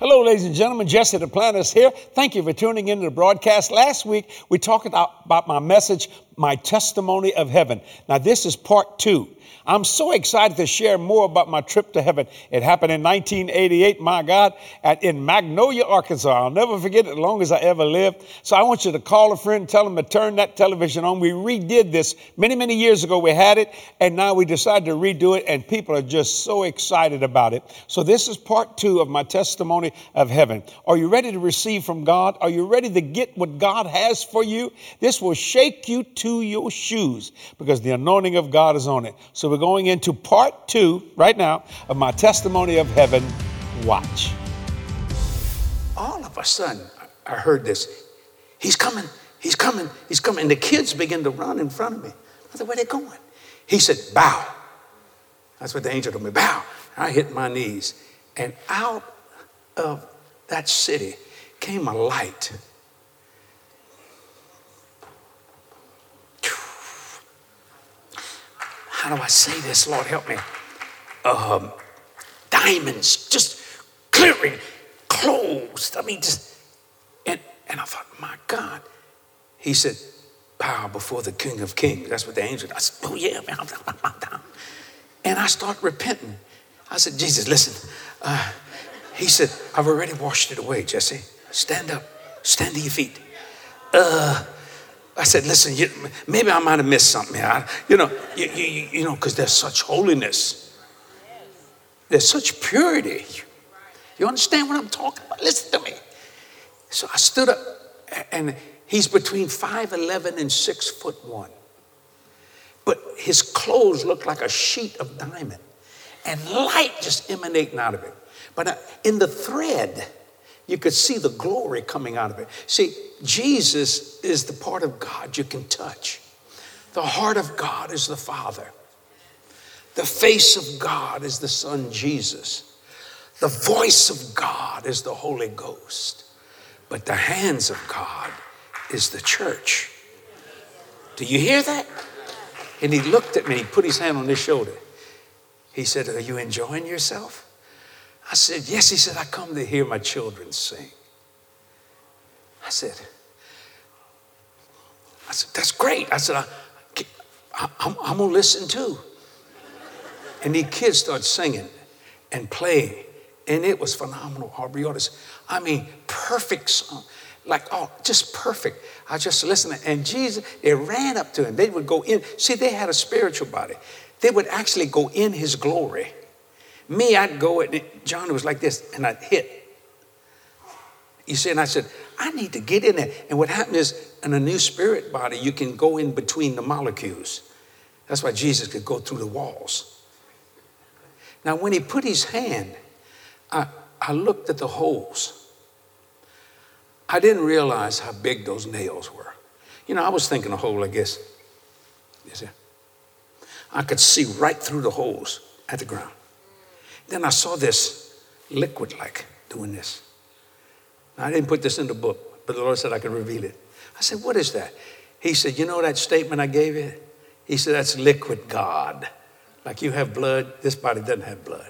Hello, ladies and gentlemen. Jesse Duplantis is here. Thank you for tuning into the broadcast. Last week, we talked about my message, My Testimony of Heaven. Now, this is part two. I'm so excited to share more about my trip to heaven. It happened in 1988, my God, at, in Magnolia, Arkansas. I'll never forget it as long as I ever live. So I want you to call a friend, tell them to turn that television on. We redid this many, many years ago. We had it, and now we decided to redo it, and people are just so excited about it. So this is part two of my testimony of heaven. Are you ready to receive from God? Are you ready to get what God has for you? This will shake you to your shoes because the anointing of God is on it. So we're going into part two right now of my testimony of heaven. Watch. All of a sudden, I heard this. He's coming, he's coming, he's coming. And the kids begin to run in front of me. I said, Where they going? He said, Bow. That's what the angel told me. Bow. I hit my knees. And out of that city came a light. How do I say this? Lord, help me. Um, diamonds just clearing, closed. I mean, just, and, and I thought, my God. He said, bow before the King of Kings. That's what the angel, I said, oh yeah, man. And I start repenting. I said, Jesus, listen. Uh, he said, I've already washed it away, Jesse. Stand up. Stand to your feet. Uh, I said, listen, you, maybe I might have missed something. I, you know, you, you, you know, because there's such holiness. There's such purity. You understand what I'm talking about? Listen to me. So I stood up, and he's between 5'11 and 6 foot 1. But his clothes look like a sheet of diamond, and light just emanating out of it. But uh, in the thread, you could see the glory coming out of it. See, Jesus is the part of God you can touch. The heart of God is the Father. The face of God is the Son Jesus. The voice of God is the Holy Ghost. But the hands of God is the church. Do you hear that? And he looked at me, he put his hand on his shoulder. He said, Are you enjoying yourself? I said, Yes. He said, I come to hear my children sing. I said, I said, That's great. I said, I, am I'm going to listen too. And the kids started singing and playing. And it was phenomenal. Aubrey Otis. I mean, perfect song. Like, oh, just perfect. I just listened. And Jesus, they ran up to him. They would go in. See, they had a spiritual body. They would actually go in his glory. Me, I'd go and John was like this, and I'd hit. You see, and I said, I need to get in there. And what happened is, in a new spirit body, you can go in between the molecules. That's why Jesus could go through the walls. Now, when he put his hand, I, I looked at the holes. I didn't realize how big those nails were. You know, I was thinking a hole I guess. You see? I could see right through the holes at the ground. Then I saw this liquid like doing this. I didn't put this in the book, but the Lord said I could reveal it. I said, What is that? He said, You know that statement I gave you? He said, That's liquid God. Like you have blood, this body doesn't have blood.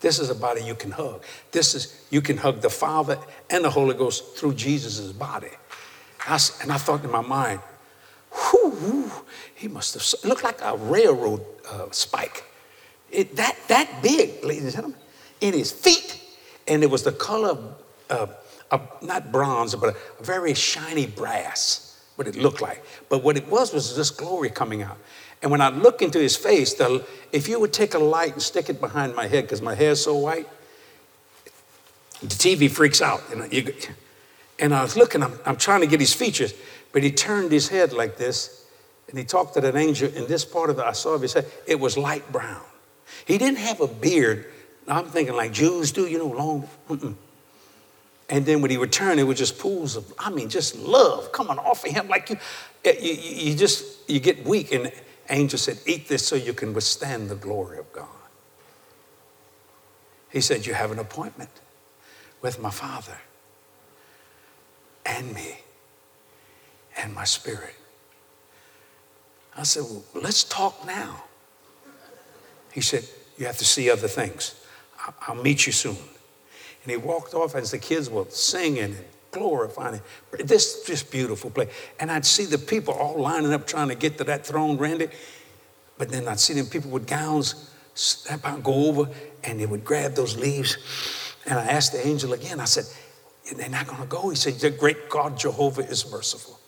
This is a body you can hug. This is, you can hug the Father and the Holy Ghost through Jesus' body. I, and I thought in my mind, whoo, he must have, looked like a railroad uh, spike. It, that, that big, ladies and gentlemen, in his feet. And it was the color of, uh, of not bronze, but a, very shiny brass, what it looked like. But what it was was this glory coming out. And when I look into his face, the, if you would take a light and stick it behind my head, because my hair is so white, the TV freaks out. And, you, and I was looking, I'm, I'm trying to get his features, but he turned his head like this, and he talked to that angel. In this part of it, I saw of his head, it was light brown. He didn't have a beard. I'm thinking like Jews do, you know, long. Mm-mm. And then when he returned, it was just pools of, I mean, just love coming off of him. Like you, eh, you, you just, you get weak. And angel said, eat this so you can withstand the glory of God. He said, you have an appointment with my father and me and my spirit. I said, well, let's talk now. He said, You have to see other things. I'll meet you soon. And he walked off as the kids were singing and glorifying him. This just beautiful place. And I'd see the people all lining up trying to get to that throne, Randy. But then I'd see them people with gowns step out, go over, and they would grab those leaves. And I asked the angel again, I said, they're not going to go. He said, the great God Jehovah is merciful.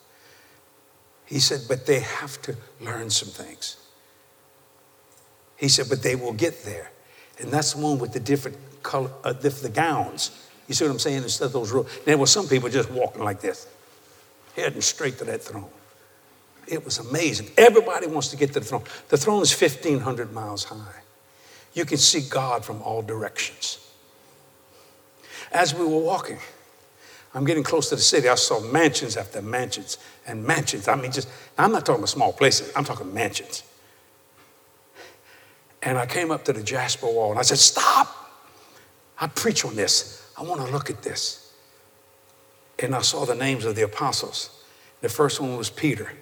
He said, but they have to learn some things. He said, but they will get there. And that's the one with the different color, uh, the, the gowns. You see what I'm saying? Instead of those rows. There were some people just walking like this, heading straight to that throne. It was amazing. Everybody wants to get to the throne. The throne is 1,500 miles high. You can see God from all directions. As we were walking, I'm getting close to the city. I saw mansions after mansions and mansions. I mean, just, I'm not talking about small places, I'm talking mansions. And I came up to the Jasper wall and I said, Stop! I preach on this. I want to look at this. And I saw the names of the apostles. The first one was Peter,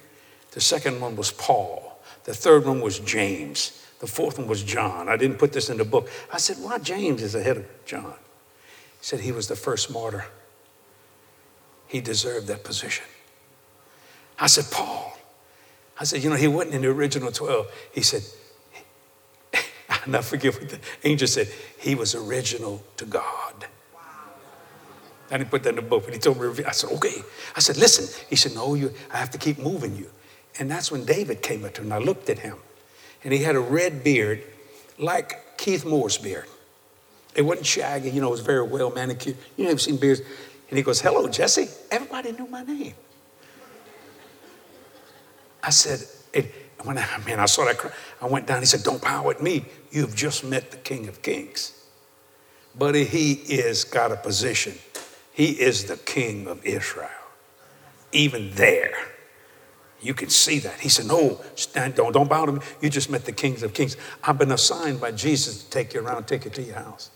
the second one was Paul, the third one was James, the fourth one was John. I didn't put this in the book. I said, Why James is ahead of John? He said he was the first martyr. He deserved that position. I said, Paul. I said, You know, he wasn't in the original 12. He said, I'll forget what the angel said. He was original to God. Wow. I didn't put that in the book, but he told me, I said, okay. I said, listen. He said, no, you, I have to keep moving you. And that's when David came up to him. I looked at him, and he had a red beard like Keith Moore's beard. It wasn't shaggy, you know, it was very well manicured. You never seen beards. And he goes, hello, Jesse. Everybody knew my name. I said, it, when I, man, I saw that, I went down. He said, Don't power at me. You've just met the King of Kings. But he is got a position. He is the King of Israel. Even there, you can see that. He said, No, stand, don't, don't bow to me. You just met the Kings of Kings. I've been assigned by Jesus to take you around, take you to your house.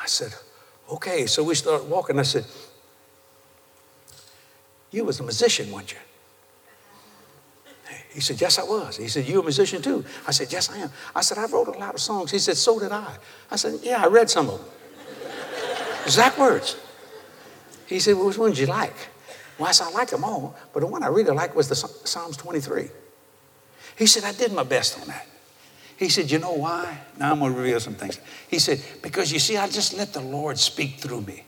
I said, Okay. So we started walking. I said, You was a musician, weren't you? He said, Yes, I was. He said, You're a musician too. I said, Yes, I am. I said, I wrote a lot of songs. He said, So did I. I said, Yeah, I read some of them. exact words. He said, well, Which one did you like? Well, I said, I like them all, but the one I really liked was the Psalms 23. He said, I did my best on that. He said, You know why? Now I'm going to reveal some things. He said, Because you see, I just let the Lord speak through me.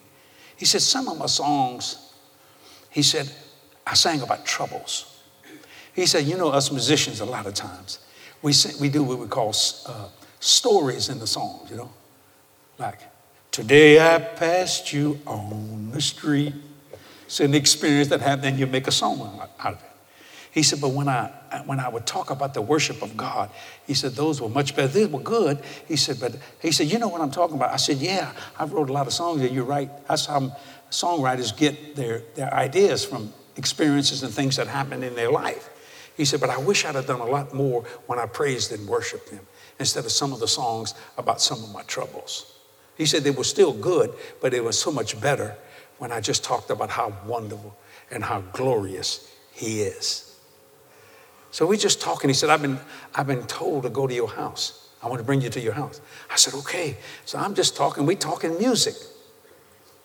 He said, Some of my songs, he said, I sang about troubles. He said, You know, us musicians, a lot of times, we, sing, we do what we call uh, stories in the songs, you know? Like, today I passed you on the street. It's an experience that happened, then you make a song out of it. He said, but when I when I would talk about the worship of God, he said those were much better. These were good. He said, but he said, you know what I'm talking about? I said, yeah, I've wrote a lot of songs that you write. That's how songwriters get their, their ideas from experiences and things that happen in their life. He said, But I wish I'd have done a lot more when I praised and worshiped him instead of some of the songs about some of my troubles. He said they were still good, but it was so much better when I just talked about how wonderful and how glorious he is. So we just talking. He said, I've been, I've been told to go to your house. I want to bring you to your house. I said, okay. So I'm just talking. We talking music.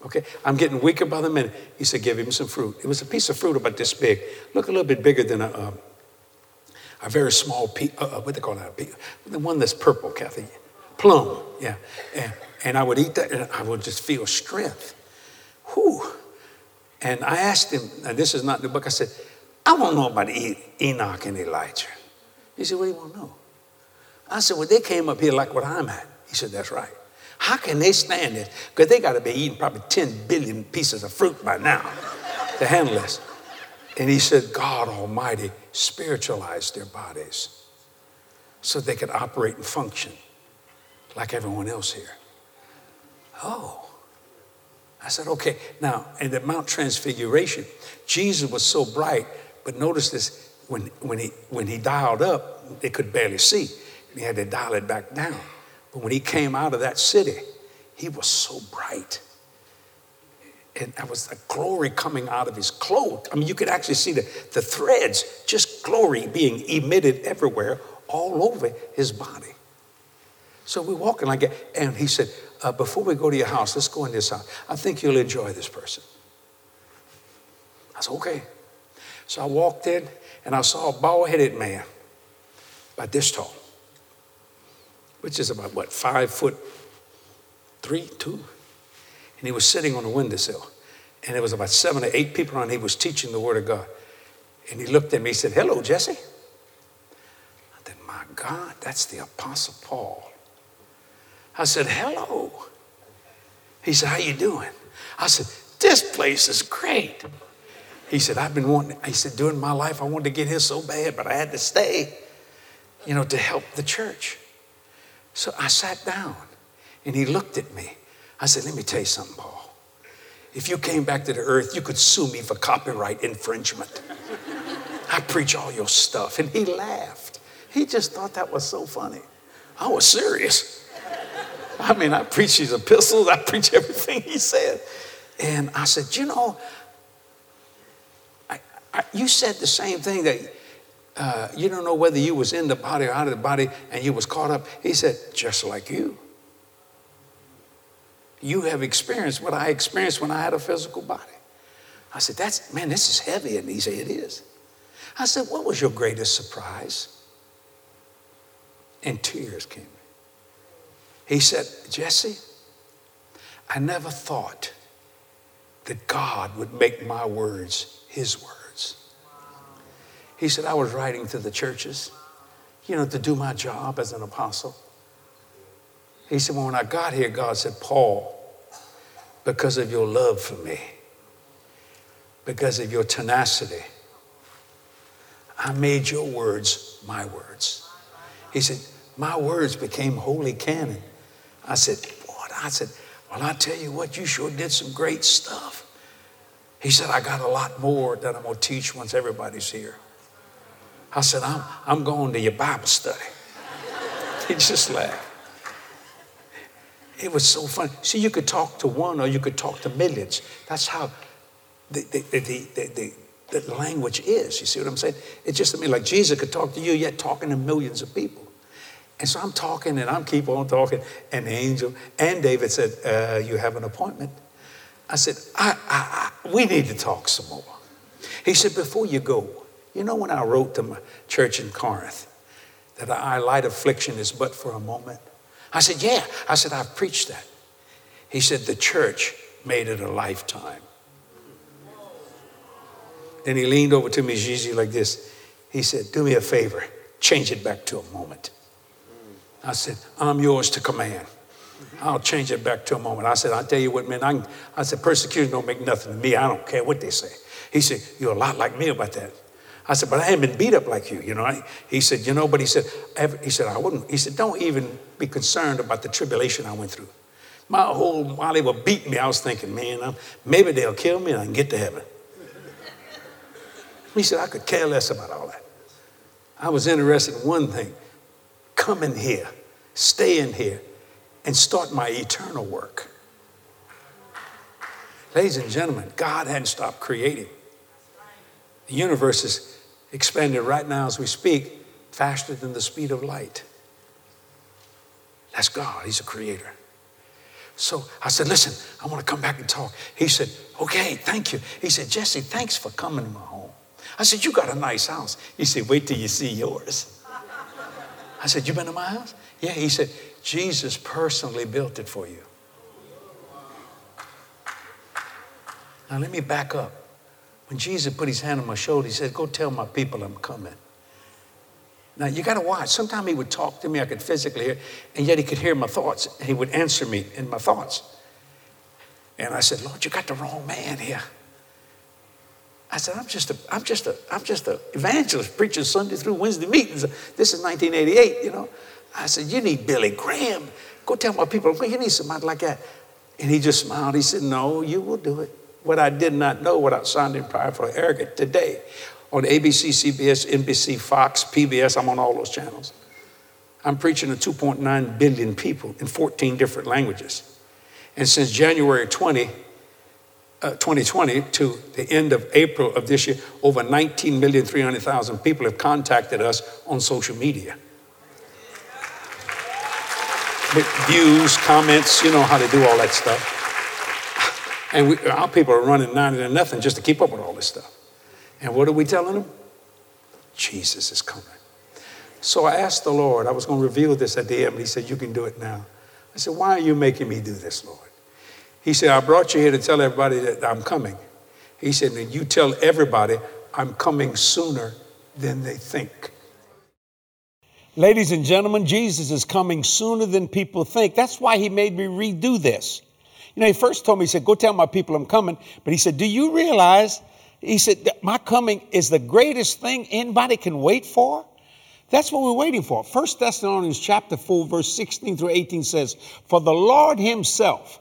Okay, I'm getting weaker by the minute. He said, give him some fruit. It was a piece of fruit about this big. Look a little bit bigger than a, a a very small piece, uh, uh, what they call that? The one that's purple, Cathy. Plum, yeah. And, and I would eat that and I would just feel strength. Whew. And I asked him, and this is not the book, I said, I want to know about Enoch and Elijah. He said, What do you want to know? I said, Well, they came up here like what I'm at. He said, That's right. How can they stand this? Because they got to be eating probably 10 billion pieces of fruit by now to handle this. And he said, God Almighty spiritualized their bodies so they could operate and function like everyone else here. Oh. I said, okay. Now, in the Mount Transfiguration, Jesus was so bright, but notice this when, when, he, when he dialed up, they could barely see. And he had to dial it back down. But when he came out of that city, he was so bright and there was the glory coming out of his cloak. I mean, you could actually see the, the threads, just glory being emitted everywhere, all over his body. So we're walking like that. And he said, uh, before we go to your house, let's go in this house. I think you'll enjoy this person. I said, okay. So I walked in and I saw a bald headed man about this tall, which is about what, five foot three, two? And he was sitting on a windowsill. And there was about seven or eight people on. He was teaching the Word of God. And he looked at me, he said, Hello, Jesse. I said, My God, that's the Apostle Paul. I said, Hello. He said, How you doing? I said, This place is great. He said, I've been wanting, he said, during my life, I wanted to get here so bad, but I had to stay, you know, to help the church. So I sat down and he looked at me. I said, Let me tell you something, Paul. If you came back to the earth, you could sue me for copyright infringement. I preach all your stuff. And he laughed. He just thought that was so funny. I was serious. I mean, I preach his epistles, I preach everything he said. And I said, You know, I, I, you said the same thing that uh, you don't know whether you was in the body or out of the body and you was caught up. He said, Just like you you have experienced what I experienced when I had a physical body. I said, That's, man, this is heavy. And he said, It is. I said, What was your greatest surprise? And tears came. He said, Jesse, I never thought that God would make my words his words. He said, I was writing to the churches, you know, to do my job as an apostle. He said, well, when I got here, God said, Paul, because of your love for me, because of your tenacity, I made your words my words. He said, My words became holy canon. I said, What? I said, Well, I tell you what, you sure did some great stuff. He said, I got a lot more that I'm going to teach once everybody's here. I said, I'm, I'm going to your Bible study. he just laughed. It was so fun. See, you could talk to one or you could talk to millions. That's how the, the, the, the, the language is. You see what I'm saying? It's just, I mean, like Jesus could talk to you, yet talking to millions of people. And so I'm talking and I'm keep on talking. And the angel and David said, uh, You have an appointment. I said, I, I, I, We need to talk some more. He said, Before you go, you know, when I wrote to my church in Corinth that our light affliction is but for a moment, I said, Yeah. I said, I've preached that. He said, The church made it a lifetime. Then he leaned over to me, Gigi, like this. He said, Do me a favor, change it back to a moment. I said, I'm yours to command. I'll change it back to a moment. I said, I'll tell you what, man, I, I said, persecution don't make nothing to me. I don't care what they say. He said, You're a lot like me about that. I said, but I haven't been beat up like you, you know. He said, you know, but he said, he said, I wouldn't. He said, don't even be concerned about the tribulation I went through. My whole, while they were beating me, I was thinking, man, I'm, maybe they'll kill me and I can get to heaven. He said, I could care less about all that. I was interested in one thing come in here, stay in here, and start my eternal work. Ladies and gentlemen, God hadn't stopped creating. The universe is expanding right now as we speak faster than the speed of light. That's God, He's a creator. So I said, Listen, I want to come back and talk. He said, Okay, thank you. He said, Jesse, thanks for coming to my home. I said, You got a nice house. He said, Wait till you see yours. I said, You been to my house? Yeah. He said, Jesus personally built it for you. Now let me back up. When Jesus put his hand on my shoulder, he said, Go tell my people I'm coming. Now you got to watch. Sometimes he would talk to me, I could physically hear, and yet he could hear my thoughts, and he would answer me in my thoughts. And I said, Lord, you got the wrong man here. I said, I'm just a, I'm just a, I'm just an evangelist preaching Sunday through Wednesday meetings. This is 1988, you know. I said, you need Billy Graham. Go tell my people, you need somebody like that. And he just smiled. He said, no, you will do it what I did not know without sounding prideful or arrogant today on ABC, CBS, NBC, Fox, PBS. I'm on all those channels. I'm preaching to 2.9 billion people in 14 different languages. And since January 20, uh, 2020 to the end of April of this year, over 19,300,000 people have contacted us on social media. views, comments, you know how to do all that stuff. And we, our people are running 90 to nothing just to keep up with all this stuff. And what are we telling them? Jesus is coming. So I asked the Lord, I was going to reveal this at the end, but He said, You can do it now. I said, Why are you making me do this, Lord? He said, I brought you here to tell everybody that I'm coming. He said, And you tell everybody I'm coming sooner than they think. Ladies and gentlemen, Jesus is coming sooner than people think. That's why he made me redo this. You know, he first told me, he said, Go tell my people I'm coming. But he said, Do you realize? He said, My coming is the greatest thing anybody can wait for. That's what we're waiting for. First Thessalonians chapter 4, verse 16 through 18 says, For the Lord himself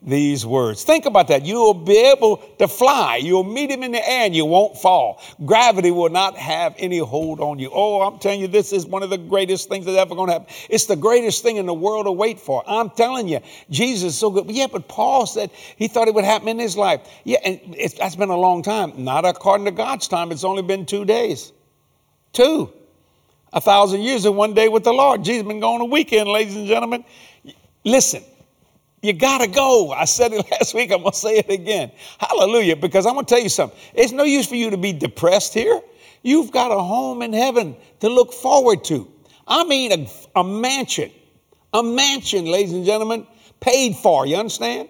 these words. Think about that. You'll be able to fly. You'll meet him in the air and you won't fall. Gravity will not have any hold on you. Oh, I'm telling you, this is one of the greatest things that's ever going to happen. It's the greatest thing in the world to wait for. I'm telling you, Jesus is so good. Yeah, but Paul said he thought it would happen in his life. Yeah, and that's been a long time. Not according to God's time. It's only been two days. Two. A thousand years and one day with the Lord. Jesus been gone a weekend, ladies and gentlemen. Listen, you got to go. I said it last week. I'm going to say it again. Hallelujah. Because I'm going to tell you something. It's no use for you to be depressed here. You've got a home in heaven to look forward to. I mean, a, a mansion, a mansion, ladies and gentlemen, paid for. You understand?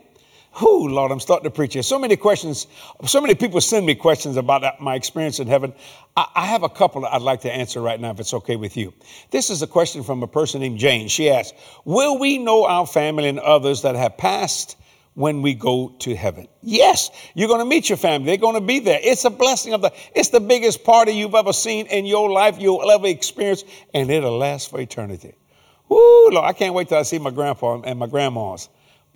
Who, Lord, I'm starting to preach here. So many questions, so many people send me questions about my experience in heaven. I, I have a couple I'd like to answer right now, if it's okay with you. This is a question from a person named Jane. She asks, Will we know our family and others that have passed when we go to heaven? Yes, you're going to meet your family. They're going to be there. It's a blessing of the, it's the biggest party you've ever seen in your life, you'll ever experience, and it'll last for eternity. Woo, Lord, I can't wait till I see my grandpa and my grandmas.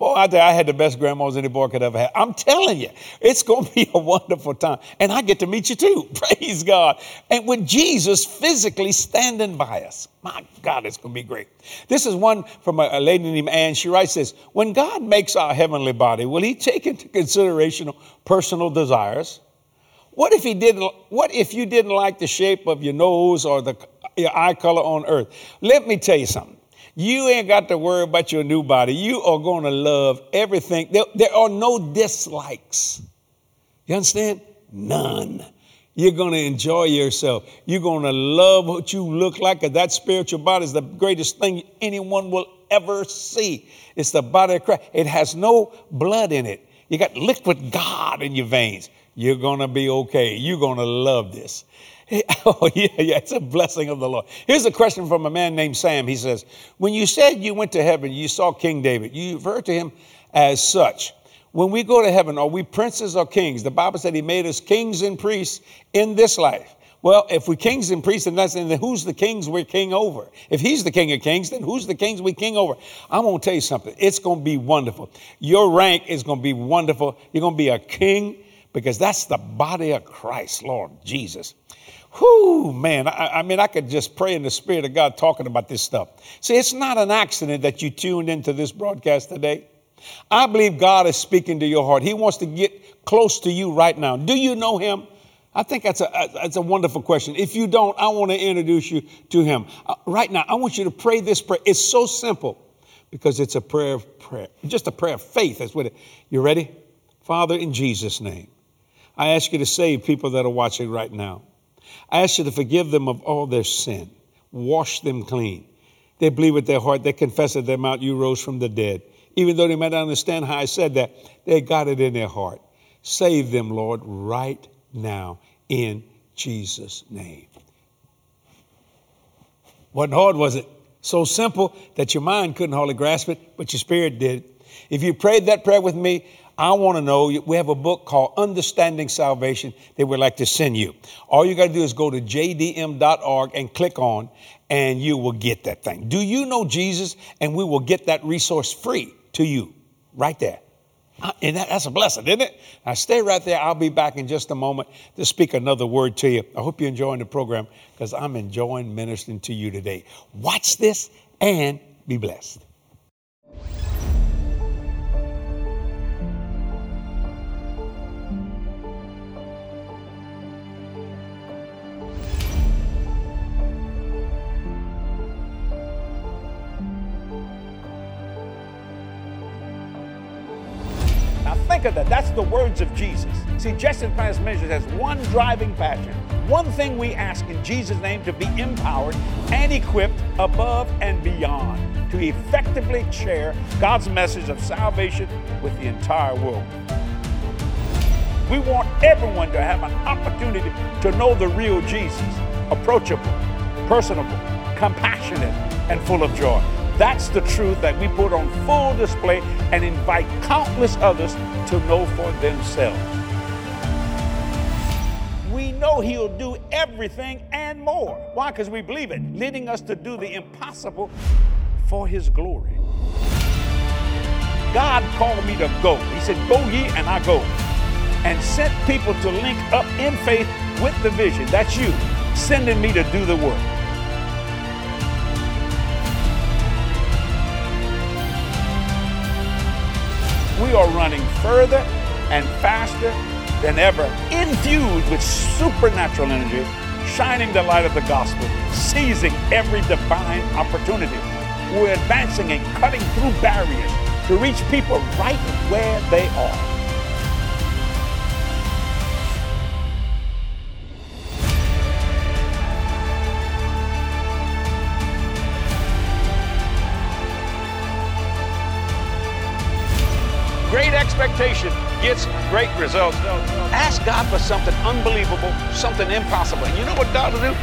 Boy, I, I had the best grandmas any boy could ever have. I'm telling you, it's going to be a wonderful time. And I get to meet you too. Praise God. And with Jesus physically standing by us, my God, it's going to be great. This is one from a, a lady named Anne. She writes this When God makes our heavenly body, will He take into consideration personal desires? What if he didn't? What if you didn't like the shape of your nose or the your eye color on earth? Let me tell you something. You ain't got to worry about your new body. You are going to love everything. There, there are no dislikes. You understand? None. You're going to enjoy yourself. You're going to love what you look like, that spiritual body is the greatest thing anyone will ever see. It's the body of Christ. It has no blood in it. You got liquid God in your veins. You're going to be okay. You're going to love this. Oh, yeah, yeah, it's a blessing of the Lord. Here's a question from a man named Sam. He says, When you said you went to heaven, you saw King David, you referred to him as such. When we go to heaven, are we princes or kings? The Bible said he made us kings and priests in this life. Well, if we're kings and priests, and that's, then who's the kings we're king over? If he's the king of kings, then who's the kings we king over? I'm going to tell you something. It's going to be wonderful. Your rank is going to be wonderful. You're going to be a king because that's the body of Christ, Lord Jesus. Whoo, man, I, I, mean, I could just pray in the Spirit of God talking about this stuff. See, it's not an accident that you tuned into this broadcast today. I believe God is speaking to your heart. He wants to get close to you right now. Do you know Him? I think that's a, that's a wonderful question. If you don't, I want to introduce you to Him. Uh, right now, I want you to pray this prayer. It's so simple because it's a prayer of prayer, just a prayer of faith. That's what it. You ready? Father, in Jesus' name, I ask you to save people that are watching right now. I ask you to forgive them of all their sin, wash them clean. They believe with their heart, they confess at their mouth, you rose from the dead. Even though they might not understand how I said that, they got it in their heart. Save them, Lord, right now in Jesus' name. Wasn't hard, was it? So simple that your mind couldn't hardly grasp it, but your spirit did. If you prayed that prayer with me, I want to know. We have a book called Understanding Salvation that we'd like to send you. All you got to do is go to jdm.org and click on, and you will get that thing. Do you know Jesus? And we will get that resource free to you right there. Uh, and that, that's a blessing, isn't it? Now stay right there. I'll be back in just a moment to speak another word to you. I hope you're enjoying the program because I'm enjoying ministering to you today. Watch this and be blessed. Think of that. That's the words of Jesus. See, Duplantis Ministries has one driving passion. One thing we ask in Jesus' name to be empowered and equipped above and beyond to effectively share God's message of salvation with the entire world. We want everyone to have an opportunity to know the real Jesus, approachable, personable, compassionate, and full of joy. That's the truth that we put on full display and invite countless others to know for themselves. We know He'll do everything and more. Why? Because we believe it, leading us to do the impossible for His glory. God called me to go. He said, Go ye, and I go. And sent people to link up in faith with the vision. That's you, sending me to do the work. Further and faster than ever, infused with supernatural energy, shining the light of the gospel, seizing every divine opportunity. We're advancing and cutting through barriers to reach people right where they are. Expectation gets great results. Ask God for something unbelievable, something impossible. And you know what God will do?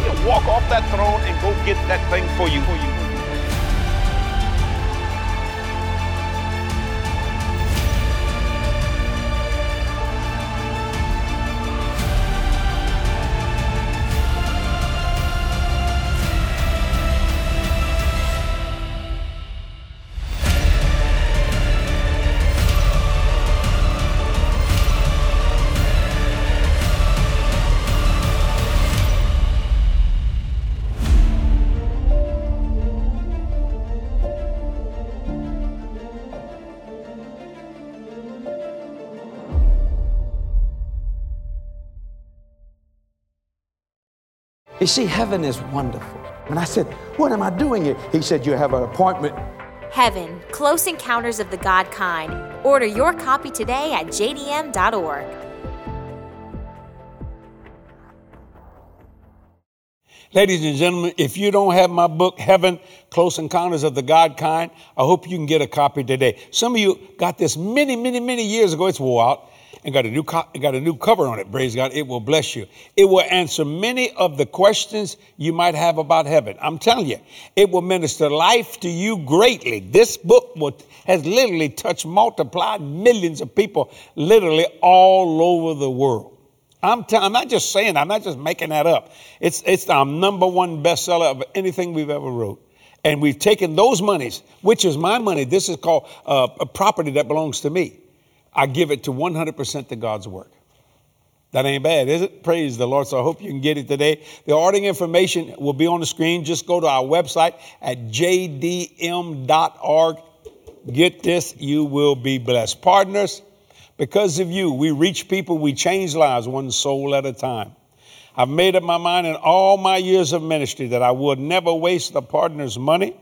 He'll walk off that throne and go get that thing for you. For you. You see, heaven is wonderful. And I said, What am I doing here? He said, You have an appointment. Heaven, Close Encounters of the God Kind. Order your copy today at jdm.org. Ladies and gentlemen, if you don't have my book, Heaven, Close Encounters of the God Kind, I hope you can get a copy today. Some of you got this many, many, many years ago. It's wore out and got a new co- got a new cover on it. Praise God! It will bless you. It will answer many of the questions you might have about heaven. I'm telling you, it will minister life to you greatly. This book will, has literally touched, multiplied millions of people, literally all over the world. I'm, t- I'm not just saying. I'm not just making that up. It's it's our number one bestseller of anything we've ever wrote. And we've taken those monies, which is my money. This is called uh, a property that belongs to me. I give it to 100% to God's work. That ain't bad, is it? Praise the Lord. So I hope you can get it today. The ordering information will be on the screen. Just go to our website at jdm.org. Get this, you will be blessed. Partners, because of you, we reach people, we change lives one soul at a time. I've made up my mind in all my years of ministry that I would never waste the partner's money.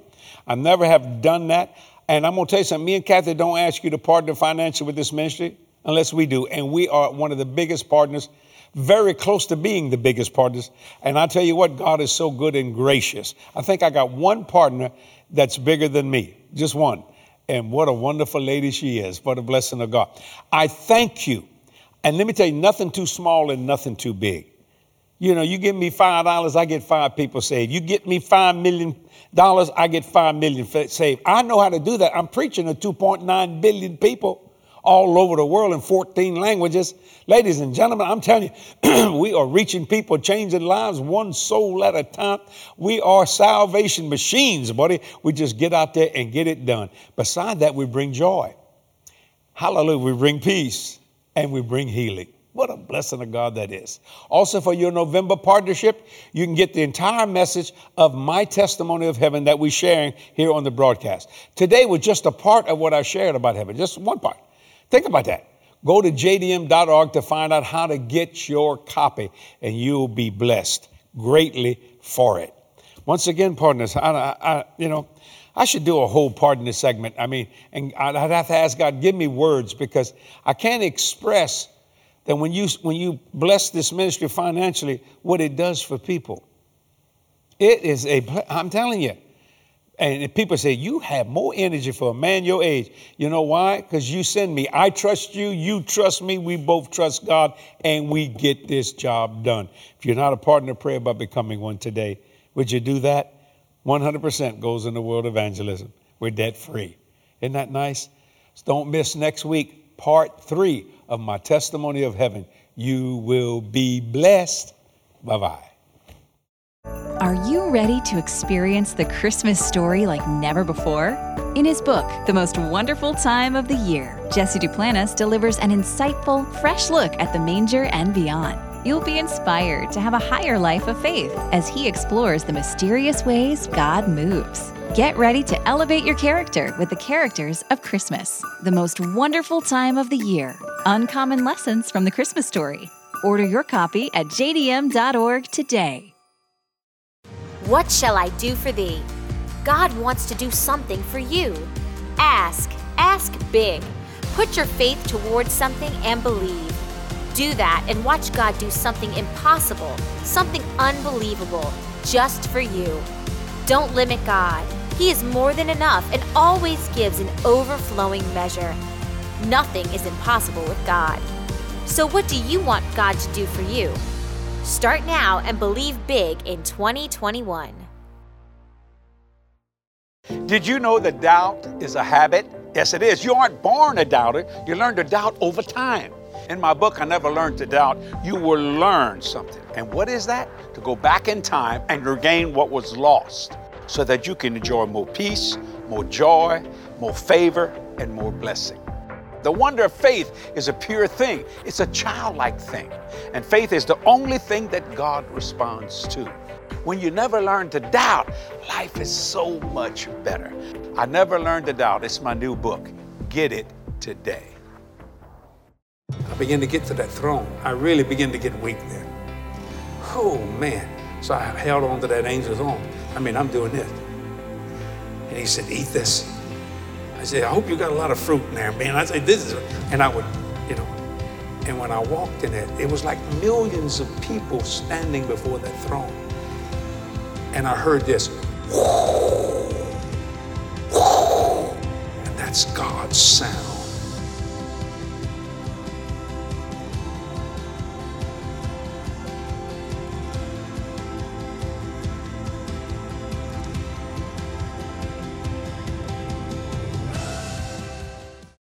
I never have done that. And I'm going to tell you something. Me and Cathy don't ask you to partner financially with this ministry unless we do. And we are one of the biggest partners, very close to being the biggest partners. And I tell you what, God is so good and gracious. I think I got one partner that's bigger than me, just one. And what a wonderful lady she is. What a blessing of God. I thank you. And let me tell you, nothing too small and nothing too big. You know, you give me five dollars, I get five people saved. You get me five million dollars, I get five million saved. I know how to do that. I'm preaching to 2.9 billion people all over the world in 14 languages. Ladies and gentlemen, I'm telling you, we are reaching people, changing lives one soul at a time. We are salvation machines, buddy. We just get out there and get it done. Beside that, we bring joy. Hallelujah. We bring peace and we bring healing. What a blessing of God that is. Also, for your November partnership, you can get the entire message of my testimony of heaven that we're sharing here on the broadcast. Today was just a part of what I shared about heaven, just one part. Think about that. Go to jdm.org to find out how to get your copy, and you'll be blessed greatly for it. Once again, partners, I, I, you know, I should do a whole part in this segment. I mean, and I'd have to ask God, give me words because I can't express that when you when you bless this ministry financially, what it does for people. It is a. I'm telling you. And people say, You have more energy for a man your age. You know why? Because you send me. I trust you. You trust me. We both trust God. And we get this job done. If you're not a partner, pray about becoming one today. Would you do that? 100% goes in the world evangelism. We're debt free. Isn't that nice? So don't miss next week, part three of my testimony of heaven. You will be blessed. Bye bye. Are you ready to experience the Christmas story like never before? In his book, The Most Wonderful Time of the Year, Jesse Duplantis delivers an insightful, fresh look at the manger and beyond. You'll be inspired to have a higher life of faith as he explores the mysterious ways God moves. Get ready to elevate your character with the characters of Christmas, the most wonderful time of the year. Uncommon lessons from the Christmas story. Order your copy at jdm.org today. What shall I do for thee? God wants to do something for you. Ask, ask big. Put your faith towards something and believe. Do that and watch God do something impossible, something unbelievable, just for you. Don't limit God. He is more than enough and always gives an overflowing measure. Nothing is impossible with God. So, what do you want God to do for you? Start now and believe big in 2021. Did you know that doubt is a habit? Yes, it is. You aren't born a doubter, you learn to doubt over time. In my book, I Never Learned to Doubt, you will learn something. And what is that? To go back in time and regain what was lost so that you can enjoy more peace, more joy, more favor, and more blessing. The wonder of faith is a pure thing, it's a childlike thing. And faith is the only thing that God responds to. When you never learn to doubt, life is so much better. I never learned to doubt. It's my new book. Get it today. I began to get to that throne. I really began to get weak there. Oh, man. So I held on to that angel's arm. I mean, I'm doing this. And he said, Eat this. I said, I hope you got a lot of fruit in there, man. I said, This is, and I would, you know. And when I walked in it, it was like millions of people standing before that throne. And I heard this, whoa and that's God's sound